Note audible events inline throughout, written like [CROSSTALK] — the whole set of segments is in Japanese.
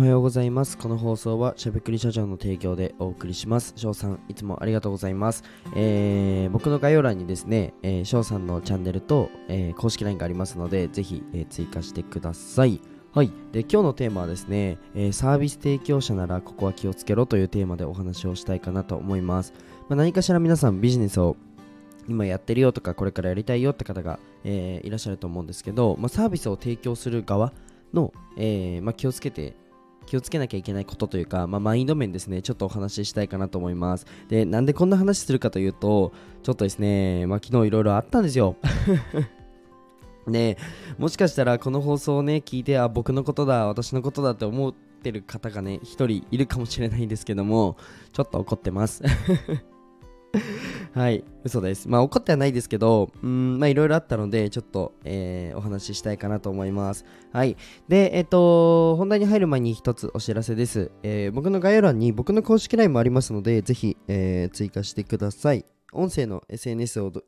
おはようございます。この放送はしゃべくり社長の提供でお送りします。翔さん、いつもありがとうございます。えー、僕の概要欄にですね、えー、翔さんのチャンネルと、えー、公式 LINE がありますので、ぜひ、えー追加してください。はい。で、今日のテーマはですね、えーサービス提供者ならここは気をつけろというテーマでお話をしたいかなと思います。まあ、何かしら皆さんビジネスを今やってるよとかこれからやりたいよって方が、えーいらっしゃると思うんですけど、まあ、サービスを提供する側の、えーまあ、気をつけて気をつけなきゃいけないことというか、まあ、マインド面ですねちょっとお話ししたいかなと思います。でなんでこんな話するかというとちょっとですね、まあ、昨日いろいろあったんですよ。[LAUGHS] でもしかしたらこの放送をね聞いてあ僕のことだ私のことだって思ってる方がね一人いるかもしれないんですけどもちょっと怒ってます。はい、嘘です。まあ怒ってはないですけど、うん、まあいろいろあったので、ちょっと、えーお話ししたいかなと思います。はい。で、えっ、と、本題に入る前に一つお知らせです。えー僕の概要欄に僕の公式 LINE もありますので、ぜひ、えー追加してください。音声の SNS をど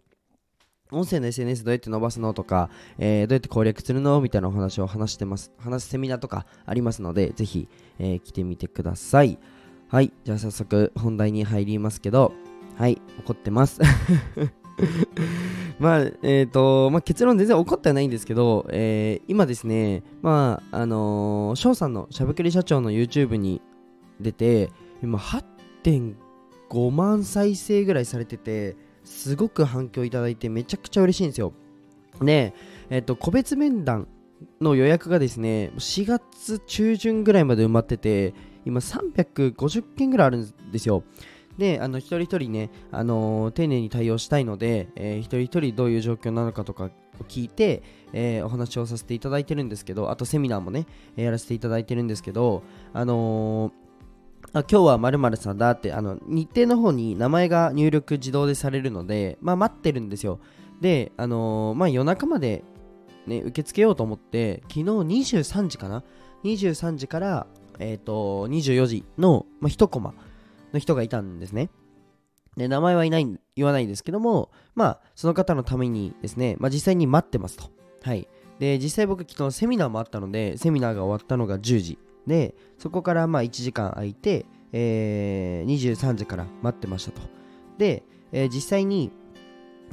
音声の SNS どうやって伸ばすのとか、えーどうやって攻略するの？みたいなお話を話してます。話すセミナーとかありますので、ぜひ、えー来てみてください。はい。じゃあ早速本題に入りますけど、はい、怒ってます。[LAUGHS] まあ、えっ、と、まあ、結論全然怒ってはないんですけど、えー今ですね、まあ、あのー翔さんのしゃべくり社長の YouTube に出て、今8.5万再生ぐらいされてて、すごく反響いただいてめちゃくちゃ嬉しいんですよ。で、えっ、と、個別面談の予約がですね、4月中旬ぐらいまで埋まってて、今350件ぐらいあるんですよ。で、あの一人一人ね、あのー丁寧に対応したいので、えー一人一人どういう状況なのかとかを聞いて、えーお話をさせていただいてるんですけど、あとセミナーもね、やらせていただいてるんですけど、あのーあ今日は〇〇さんだってあの日程の方に名前が入力自動でされるので、まあ、待ってるんですよ。で、あのーまあ、夜中まで、ね、受け付けようと思って昨日23時かな？23時から、えー、と24時の、まあ、1コマの人がいたんですね。で、名前はいない、言わないんですけども、まあ、その方のためにですね、まあ、実際に待ってますと。はい。で、実際僕、昨日セミナーもあったので、セミナーが終わったのが10時。で、そこからまあ1時間空いて、えー23時から待ってましたと。で、えー実際に、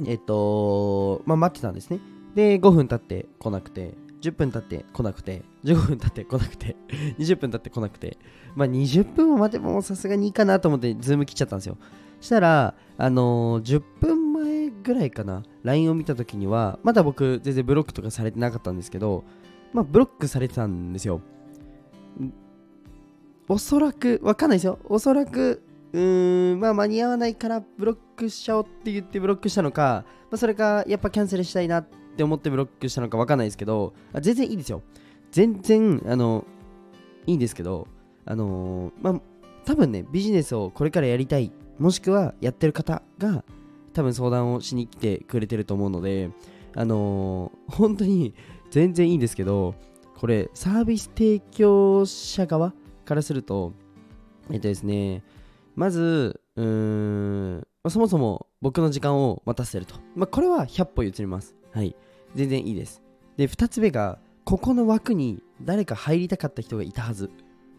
えっ、とまあ、待ってたんですね。で、5分経って来なくて、10分経って来なくて、15分経って来なくて、[LAUGHS] 20分経って来なくて、まあ20分も待てばもうさすがにいいかなと思って Zoom 切っちゃったんですよ。したら、あのー10分前ぐらいかな、LINE を見た時には、まだ僕全然ブロックとかされてなかったんですけど、まあブロックされてたんですよ。おそらく、わかんないですよ。おそらく、うーん、まあ間に合わないからブロックしちゃおうって言ってブロックしたのか、まあそれかやっぱキャンセルしたいなってって思ってブロックしたのかわかんないですけど、あ全然いいですよ。全然、あの、いいんですけど、あのーまあ、多分ね、ビジネスをこれからやりたい、もしくはやってる方が、多分相談をしに来てくれてると思うので、あのー本当に [LAUGHS] 全然いいんですけど、これ、サービス提供者側からすると、えっとですね、まず、うーん、そもそも僕の時間を待たせると。まあ、これは100歩譲ります。はい。全然いいです。で、2つ目が、ここの枠に誰か入りたかった人がいたはず。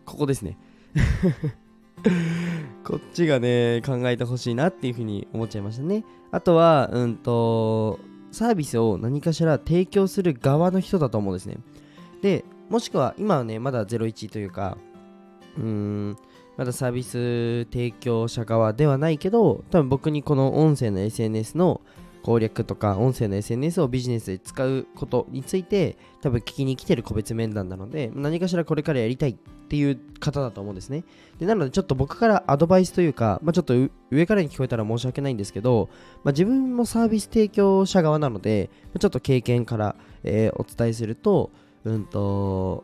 ここですね。[LAUGHS] こっちがね、考えてほしいなっていうふうに思っちゃいましたね。あとは、うんと、サービスを何かしら提供する側の人だと思うんですね。で、もしくは今はね、まだ01というか、うーん、まだサービス提供者側ではないけど、多分僕にこの音声の SNS の攻略とか、音声の SNS をビジネスで使うことについて、多分聞きに来てる個別面談なので、何かしらこれからやりたいっていう方だと思うんですね。でなので、ちょっと僕からアドバイスというか、まあ、ちょっと上からに聞こえたら申し訳ないんですけど、まあ、自分もサービス提供者側なので、ちょっと経験から、えーお伝えすると、うんと、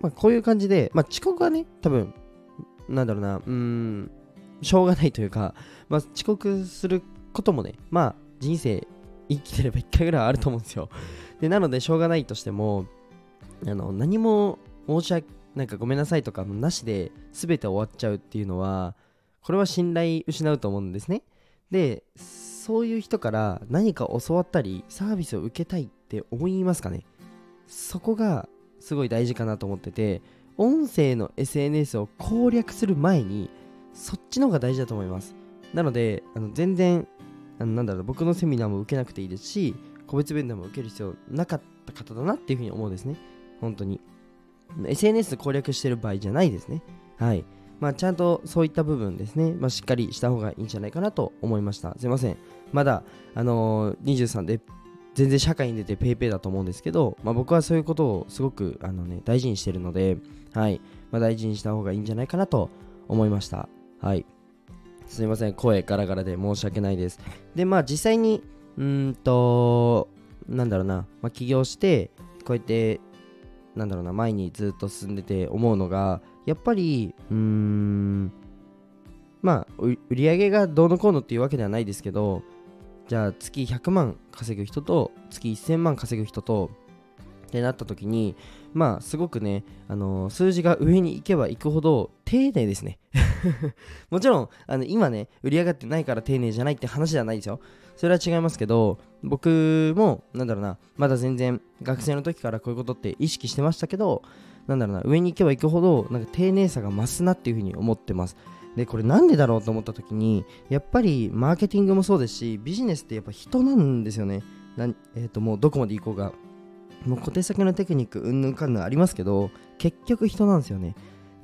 まあ、こういう感じで、まあ、遅刻はね、多分、なんだろうな、うん、しょうがないというか、まあ、遅刻することもね、まあ、人生生きてれば1回ぐらいあると思うんですよ。[LAUGHS] で、なので、しょうがないとしても、あの、何も申し訳、なんかごめんなさいとかもなしで、全て終わっちゃうっていうのは、これは信頼失うと思うんですね。で、そういう人から何か教わったり、サービスを受けたいって思いますかねそこがすごい大事かなと思ってて、音声の SNS を攻略する前にそっちの方が大事だと思いますなのであの全然なんだろう僕のセミナーも受けなくていいですし個別面談も受ける必要なかった方だなっていうふうに思うんですね。本当に。SNS 攻略してる場合じゃないですね。はい。まあちゃんとそういった部分ですね、まあ、しっかりした方がいいんじゃないかなと思いました。すいません。まだあのー、23で全然社会に出て PayPay だと思うんですけど、まあ、僕はそういうことをすごくあの、ね、大事にしてるので、はい。まあ、大事にした方がいいんじゃないかなと思いました。はい。すいません。声ガラガラで申し訳ないです。でまあ実際にうんとなんだろうな、まあ、起業してこうやってなんだろうな。前にずっと進んでて思うのがやっぱりうーんまあ売り上げがどうのこうのっていうわけではないですけどじゃあ月100万稼ぐ人と月1000万稼ぐ人とってなった時にまあすごくね、あのー、数字が上に行けば行くほど丁寧ですね。[LAUGHS] もちろんあの今ね売り上がってないから丁寧じゃないって話ではないですよ。それは違いますけど僕もなんだろうなまだ全然学生の時からこういうことって意識してましたけどなんだろうな上に行けば行くほどなんか丁寧さが増すなっていうふうに思ってます。でこれなんでだろうと思った時にやっぱりマーケティングもそうですしビジネスってやっぱ人なんですよね。なえー、ともうどこまで行こうが。もう小手先のテクニックうんぬんかんぬんありますけど結局人なんですよね。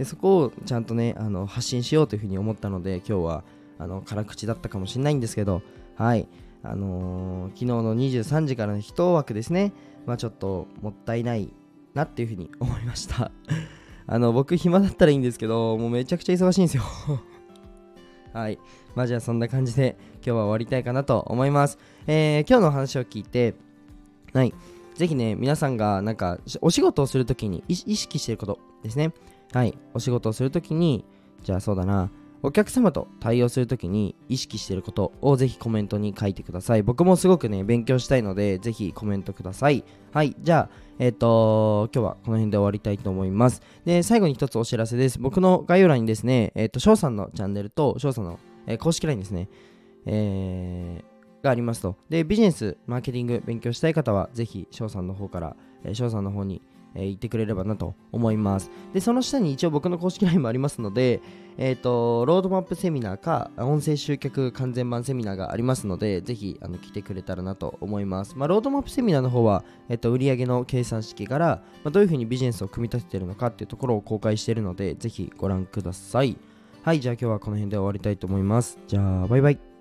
でそこをちゃんとねあの発信しようというふうに思ったので今日はあの辛口だったかもしれないんですけどはい。あのー、昨日の23時からの一枠ですね。まあちょっともったいないなっていうふうに思いました。[LAUGHS] あの僕暇だったらいいんですけどもうめちゃくちゃ忙しいんですよ。[LAUGHS] はい。まあじゃあそんな感じで今日は終わりたいかなと思います、えー、今日の話を聞いてはい。ぜひね皆さんがなんかお仕事をするときに意識してることですねはいお仕事をするときにじゃあそうだなお客様と対応するときに意識してることをぜひコメントに書いてください。僕もすごくね、勉強したいので、ぜひコメントください。はい、じゃあ、えっ、ー、と、今日はこの辺で終わりたいと思います。で、最後に一つお知らせです。僕の概要欄にですね、えっ、ー、と、翔さんのチャンネルと、翔さんの、えー、公式 LINE ですね、えー、がありますと。で、ビジネス、マーケティング勉強したい方は、ぜひ翔さんの方から、え翔さんの方にえー、言ってくれればなと思います。で、その下に一応僕の公式 LINE もありますので、えっ、ー、と、ロードマップセミナーか、音声集客完全版セミナーがありますので、ぜひ、あの、来てくれたらなと思います。まあ、ロードマップセミナーの方は、えっ、ー、と、売上の計算式から、まあ、どういうふうにビジネスを組み立ててるのかっていうところを公開しているので、ぜひご覧ください。はい、じゃあ今日はこの辺で終わりたいと思います。じゃあ、バイバイ。